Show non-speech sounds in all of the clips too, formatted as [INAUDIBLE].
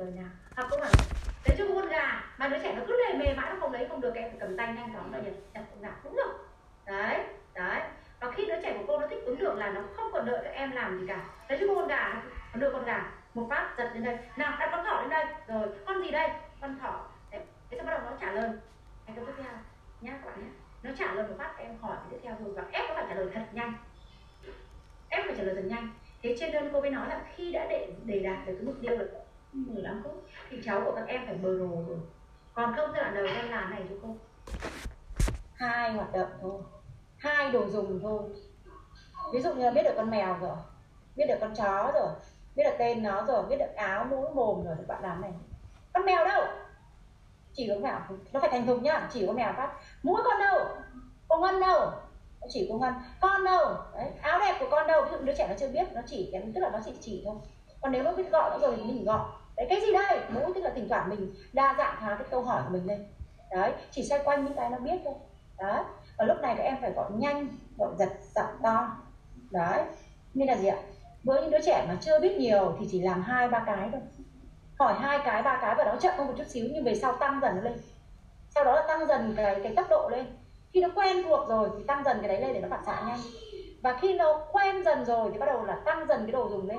lời nào hoặc à, câu bảo đấy cho con gà, mà đứa trẻ nó cứ lề mề mãi nó không lấy không được em phải cầm tay nhanh chóng là nhặt nhặt con gà đúng rồi. Đấy đấy. Và khi đứa trẻ của cô nó thích ứng được là nó không còn đợi các em làm gì cả. Đấy cho con gà, nó đưa con gà một phát giật lên đây. Nào, đặt con thỏ lên đây. Rồi, con gì đây? Con thỏ. Đấy, thế xong bắt đầu nó trả lời. Anh câu tiếp theo nhá các bạn nhé. Nó trả lời một phát, em hỏi tiếp theo thôi. Và ép nó phải trả lời thật nhanh. Ép phải trả lời thật nhanh. Thế trên đơn cô mới nói là khi đã để để đạt được cái mục tiêu rồi 15 phút, thì cháu của các em phải bờ rồ rồi. Còn không giai đoạn đầu em làm này cho cô. Hai hoạt động thôi. Hai đồ dùng thôi. Ví dụ như là biết được con mèo rồi, biết được con chó rồi, biết được tên nó rồi, biết được áo mũ mồm rồi thì bạn làm này. Con mèo đâu? Chỉ có mèo nó phải thành thục nhá, chỉ có mèo phát. Mũi con đâu? Con ngân đâu? Chỉ có ngân. Con đâu? Đấy, áo đẹp của con đâu? Ví dụ đứa trẻ nó chưa biết, nó chỉ cái tức là nó chỉ chỉ thôi. Còn nếu nó biết gọi nó rồi thì mình gọi đấy, cái gì đây? Mũi tức là thỉnh thoảng mình đa dạng hóa cái câu hỏi của mình lên. Đấy, chỉ xoay quanh những cái nó biết thôi. Đấy, và lúc này các em phải gọi nhanh, gọi giật, giọng to. Đấy, nên là gì ạ? Với những đứa trẻ mà chưa biết nhiều thì chỉ làm hai, ba cái thôi. Hỏi hai cái, ba cái và nó chậm hơn một chút xíu, nhưng về sau tăng dần lên. Sau đó là tăng dần cái cái tốc độ lên. Khi nó quen thuộc rồi thì tăng dần cái đấy lên để nó phản xạ nhanh. Và khi nó quen dần rồi thì bắt đầu là tăng dần cái đồ dùng lên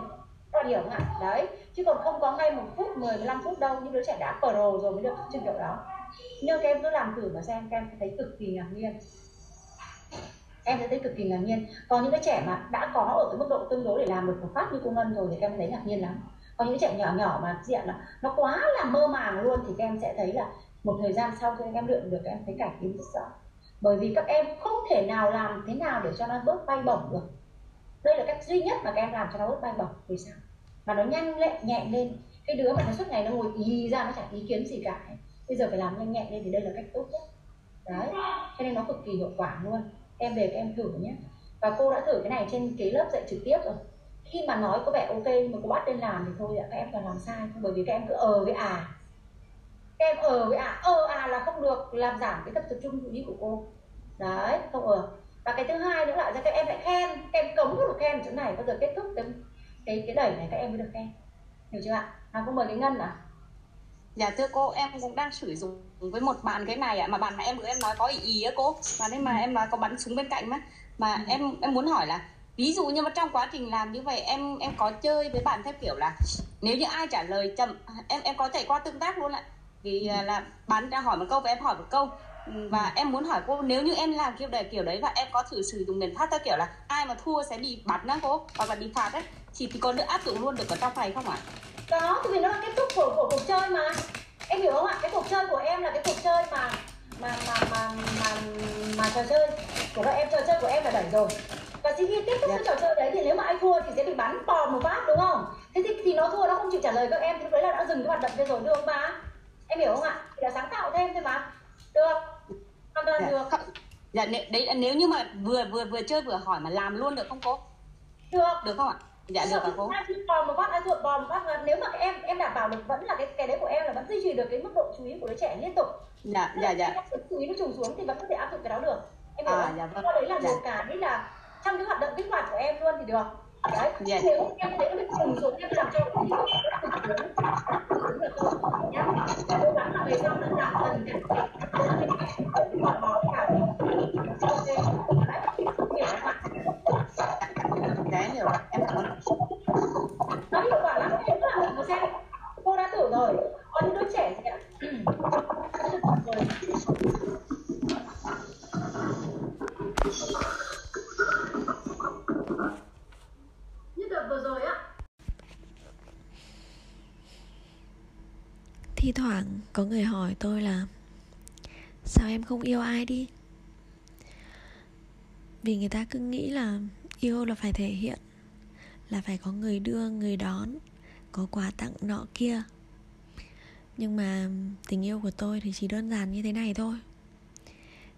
hiểu không ạ. Đấy, chứ còn không có ngay một phút 10 15 phút đâu, những đứa trẻ đã pro rồi mới được trình độ đó. Nhưng các em cứ làm thử mà xem, các em thấy cực kỳ ngạc nhiên. Em sẽ thấy cực kỳ ngạc nhiên. Còn những đứa trẻ mà đã có ở cái mức độ tương đối để làm được một phát như cô ngân rồi thì các em thấy ngạc nhiên lắm. Còn những trẻ nhỏ nhỏ mà diện là nó quá là mơ màng luôn thì các em sẽ thấy là một thời gian sau khi các em luyện được, các em thấy cải tiến rất rõ bởi vì các em không thể nào làm thế nào để cho nó bớt bay bổng được đây là cách duy nhất mà các em làm cho nó bớt bay bổng vì sao? Mà nó nhanh lẹ, nhẹ lên. Cái đứa mà nó suốt ngày nó ngồi ý ra nó chẳng ý kiến gì cả bây giờ phải làm nhanh nhẹ lên thì đây là cách tốt nhất. Đấy. Cho nên nó cực kỳ hiệu quả luôn. Em về các em thử nhé. Và cô đã thử cái này trên cái lớp dạy trực tiếp rồi. Khi mà nói có vẻ ok mà cô bắt lên làm thì thôi các em còn làm sai. Bởi vì các em cứ ờ với à. Các em ờ với à. Ờ à là không được. Làm giảm cái tập tập ý của cô. Đấy, không ờ và cái thứ hai nữa là các em lại khen các em cấm được khen chỗ này bao giờ kết thúc cái cái cái đẩy này các em mới được khen. Hiểu chưa ạ? À, cô mời cái ngân à Dạ thưa cô, em cũng đang sử dụng với một bạn cái này ạ, mà bạn mà em bữa em nói có ý ý á cô, mà nên mà em nói có bắn súng bên cạnh mà, mà ừ. em em muốn hỏi là ví dụ như mà trong quá trình làm như vậy em em có chơi với bạn theo kiểu là nếu như ai trả lời chậm em em có thể qua tương tác luôn ạ. Vì ừ. là bạn đã hỏi một câu và em hỏi một câu và em muốn hỏi cô nếu như em làm kiểu đấy kiểu đấy và em có thử sử dụng biện pháp theo kiểu là ai mà thua sẽ bị bắt đó cô hoặc là bị phạt đấy thì, thì có được áp dụng luôn được ở trong này không ạ? Có, vì nó là kết thúc của, của cuộc chơi mà. Em hiểu không ạ? Cái cuộc chơi của em là cái cuộc chơi mà mà mà mà mà, mà trò chơi của các em trò chơi của em là đẩy rồi. Và khi kết thúc yeah. cái trò chơi đấy thì nếu mà ai thua thì sẽ bị bắn bò một phát đúng không? Thế thì, thì nó thua nó không chịu trả lời các em thì lúc đấy là đã dừng cái hoạt động đây rồi được mà em hiểu không ạ? Thì là sáng tạo thêm thôi mà được. Hoàn toàn yeah. được. Dạ đấy nếu như mà vừa vừa vừa chơi vừa hỏi mà làm luôn được không cô? Được. Được không ạ? Dạ được ạ cô. bò một phát ai thua bò một phát nếu mà em em đảm bảo được vẫn là cái cái đấy của em là vẫn duy trì được cái mức độ chú ý của đứa trẻ liên tục. Dạ dạ dạ. Chú ý nó trùng xuống thì vẫn có thể áp dụng cái đó được. Em hiểu à, không? dạ vâng. đấy là dạ. một cái là trong cái hoạt động kích hoạt của em luôn thì được đấy yes. Nếu em thấy nó trùng xuống em làm cho cái nhá cố gắng là về sau nó giảm dần cái hoạt máu cả ok đấy em cảm ơn nó hiệu quả lắm một xem cô đã thử rồi có những đứa trẻ gì ạ đợt vừa rồi á thi thoảng có người hỏi tôi là, sao em không yêu ai đi? Vì người ta cứ nghĩ là yêu là phải thể hiện, là phải có người đưa, người đón, có quà tặng nọ kia. Nhưng mà tình yêu của tôi thì chỉ đơn giản như thế này thôi.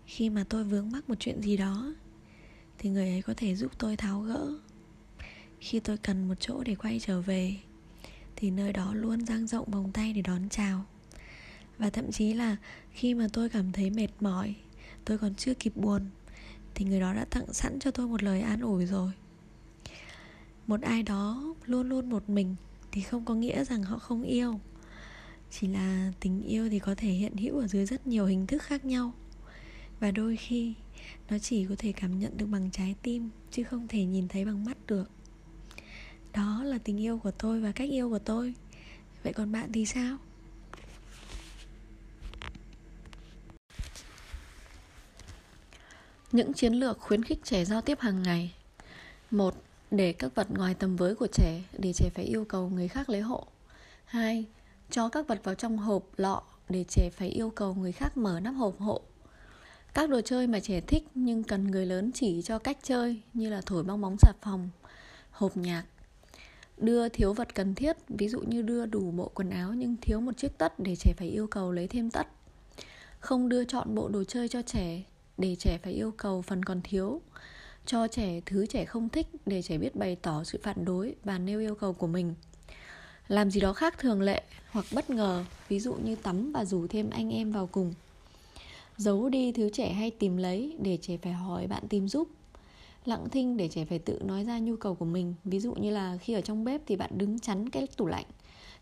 Khi mà tôi vướng mắc một chuyện gì đó, thì người ấy có thể giúp tôi tháo gỡ. Khi tôi cần một chỗ để quay trở về thì nơi đó luôn dang rộng vòng tay để đón chào. Và thậm chí là khi mà tôi cảm thấy mệt mỏi, tôi còn chưa kịp buồn, thì người đó đã tặng sẵn cho tôi một lời an ủi rồi. Một ai đó luôn luôn một mình thì không có nghĩa rằng họ không yêu. Chỉ là tình yêu thì có thể hiện hữu ở dưới rất nhiều hình thức khác nhau. Và đôi khi, nó chỉ có thể cảm nhận được bằng trái tim, chứ không thể nhìn thấy bằng mắt được đó là tình yêu của tôi và cách yêu của tôi vậy còn bạn thì sao những chiến lược khuyến khích trẻ giao tiếp hàng ngày một để các vật ngoài tầm với của trẻ để trẻ phải yêu cầu người khác lấy hộ 2. Cho các vật vào trong hộp, lọ để trẻ phải yêu cầu người khác mở nắp hộp hộ. Các đồ chơi mà trẻ thích nhưng cần người lớn chỉ cho cách chơi như là thổi bong bóng xà phòng, hộp nhạc. Đưa thiếu vật cần thiết, ví dụ như đưa đủ bộ quần áo nhưng thiếu một chiếc tất để trẻ phải yêu cầu lấy thêm tất. Không đưa chọn bộ đồ chơi cho trẻ để trẻ phải yêu cầu phần còn thiếu. Cho trẻ thứ trẻ không thích để trẻ biết bày tỏ sự phản đối và nêu yêu cầu của mình làm gì đó khác thường lệ hoặc bất ngờ ví dụ như tắm và rủ thêm anh em vào cùng giấu đi thứ trẻ hay tìm lấy để trẻ phải hỏi bạn tìm giúp lặng thinh để trẻ phải tự nói ra nhu cầu của mình. Ví dụ như là khi ở trong bếp thì bạn đứng chắn cái tủ lạnh.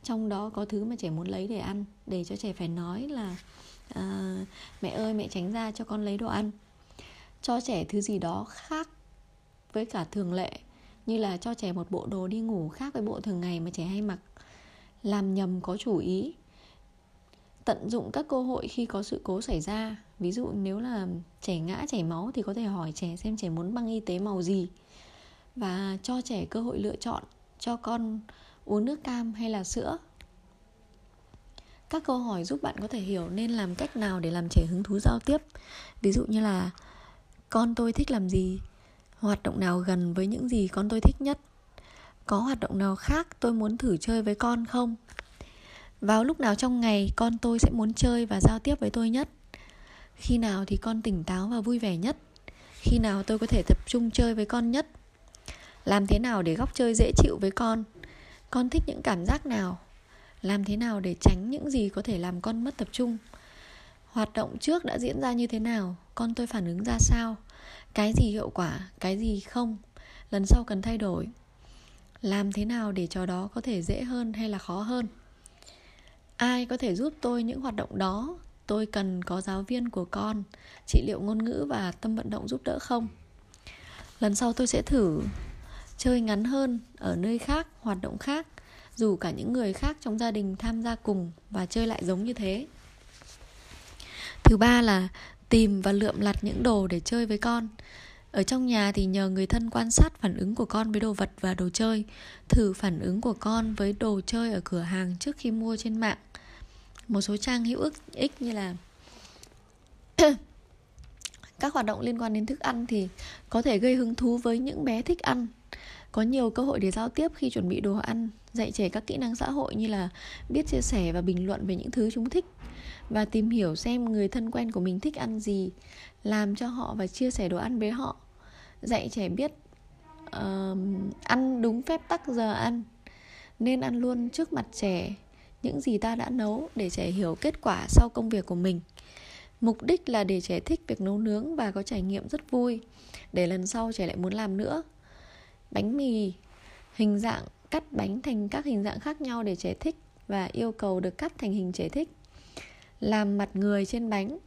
Trong đó có thứ mà trẻ muốn lấy để ăn để cho trẻ phải nói là à, mẹ ơi mẹ tránh ra cho con lấy đồ ăn. Cho trẻ thứ gì đó khác với cả thường lệ như là cho trẻ một bộ đồ đi ngủ khác với bộ thường ngày mà trẻ hay mặc. Làm nhầm có chủ ý. Tận dụng các cơ hội khi có sự cố xảy ra ví dụ nếu là trẻ ngã, chảy máu thì có thể hỏi trẻ xem trẻ muốn băng y tế màu gì. Và cho trẻ cơ hội lựa chọn cho con uống nước cam hay là sữa. Các câu hỏi giúp bạn có thể hiểu nên làm cách nào để làm trẻ hứng thú giao tiếp. Ví dụ như là, con tôi thích làm gì? Hoạt động nào gần với những gì con tôi thích nhất? Có hoạt động nào khác tôi muốn thử chơi với con không? Vào lúc nào trong ngày con tôi sẽ muốn chơi và giao tiếp với tôi nhất? Khi nào thì con tỉnh táo và vui vẻ nhất? Khi nào tôi có thể tập trung chơi với con nhất? Làm thế nào để góc chơi dễ chịu với con? Con thích những cảm giác nào? Làm thế nào để tránh những gì có thể làm con mất tập trung? Hoạt động trước đã diễn ra như thế nào? Con tôi phản ứng ra sao? Cái gì hiệu quả, cái gì không? Lần sau cần thay đổi. Làm thế nào để trò đó có thể dễ hơn hay là khó hơn? Ai có thể giúp tôi những hoạt động đó? Tôi cần có giáo viên của con. Trị liệu ngôn ngữ và tâm vận động giúp đỡ không? Lần sau tôi sẽ thử chơi ngắn hơn ở nơi khác, hoạt động khác, dù cả những người khác trong gia đình tham gia cùng và chơi lại giống như thế. Thứ ba là tìm và lượm lặt những đồ để chơi với con. Ở trong nhà thì nhờ người thân quan sát phản ứng của con với đồ vật và đồ chơi, thử phản ứng của con với đồ chơi ở cửa hàng trước khi mua trên mạng một số trang hữu ích như là [COUGHS] các hoạt động liên quan đến thức ăn thì có thể gây hứng thú với những bé thích ăn. Có nhiều cơ hội để giao tiếp khi chuẩn bị đồ ăn dạy trẻ các kỹ năng xã hội như là biết chia sẻ và bình luận về những thứ chúng thích và tìm hiểu xem người thân quen của mình thích ăn gì làm cho họ và chia sẻ đồ ăn với họ. Dạy trẻ biết uh, ăn đúng phép tắc giờ ăn nên ăn luôn trước mặt trẻ những gì ta đã nấu để trẻ hiểu kết quả sau công việc của mình. Mục đích là để trẻ thích việc nấu nướng và có trải nghiệm rất vui, để lần sau trẻ lại muốn làm nữa. Bánh mì, hình dạng cắt bánh thành các hình dạng khác nhau để trẻ thích và yêu cầu được cắt thành hình trẻ thích. Làm mặt người trên bánh,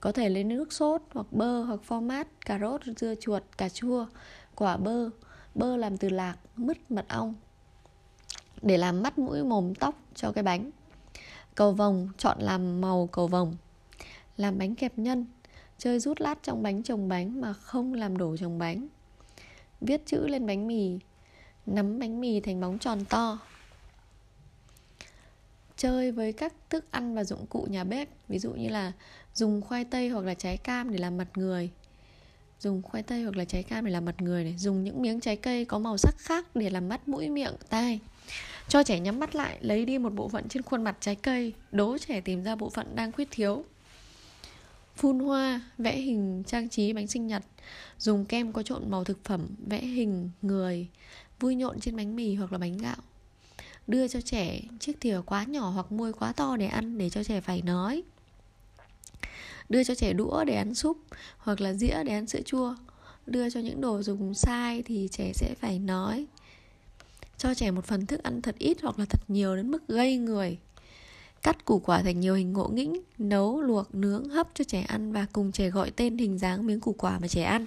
có thể lấy nước sốt hoặc bơ hoặc format, cà rốt, dưa chuột, cà chua, quả bơ. Bơ làm từ lạc, mứt, mật ong để làm mắt mũi, mồm, tóc cho cái bánh. Cầu vồng, chọn làm màu cầu vồng. Làm bánh kẹp nhân, chơi rút lát trong bánh trồng bánh mà không làm đổ trồng bánh. Viết chữ lên bánh mì, nắm bánh mì thành bóng tròn to. Chơi với các thức ăn và dụng cụ nhà bếp, ví dụ như là dùng khoai tây hoặc là trái cam để làm mặt người. Dùng khoai tây hoặc là trái cam để làm mặt người này. Dùng những miếng trái cây có màu sắc khác để làm mắt mũi miệng, tai cho trẻ nhắm mắt lại, lấy đi một bộ phận trên khuôn mặt trái cây, đố trẻ tìm ra bộ phận đang khuyết thiếu. Phun hoa, vẽ hình trang trí bánh sinh nhật, dùng kem có trộn màu thực phẩm, vẽ hình người, vui nhộn trên bánh mì hoặc là bánh gạo. Đưa cho trẻ chiếc thìa quá nhỏ hoặc môi quá to để ăn, để cho trẻ phải nói. Đưa cho trẻ đũa để ăn súp hoặc là dĩa để ăn sữa chua. Đưa cho những đồ dùng sai thì trẻ sẽ phải nói cho trẻ một phần thức ăn thật ít hoặc là thật nhiều đến mức gây người Cắt củ quả thành nhiều hình ngộ nghĩnh, nấu, luộc, nướng, hấp cho trẻ ăn và cùng trẻ gọi tên hình dáng miếng củ quả mà trẻ ăn.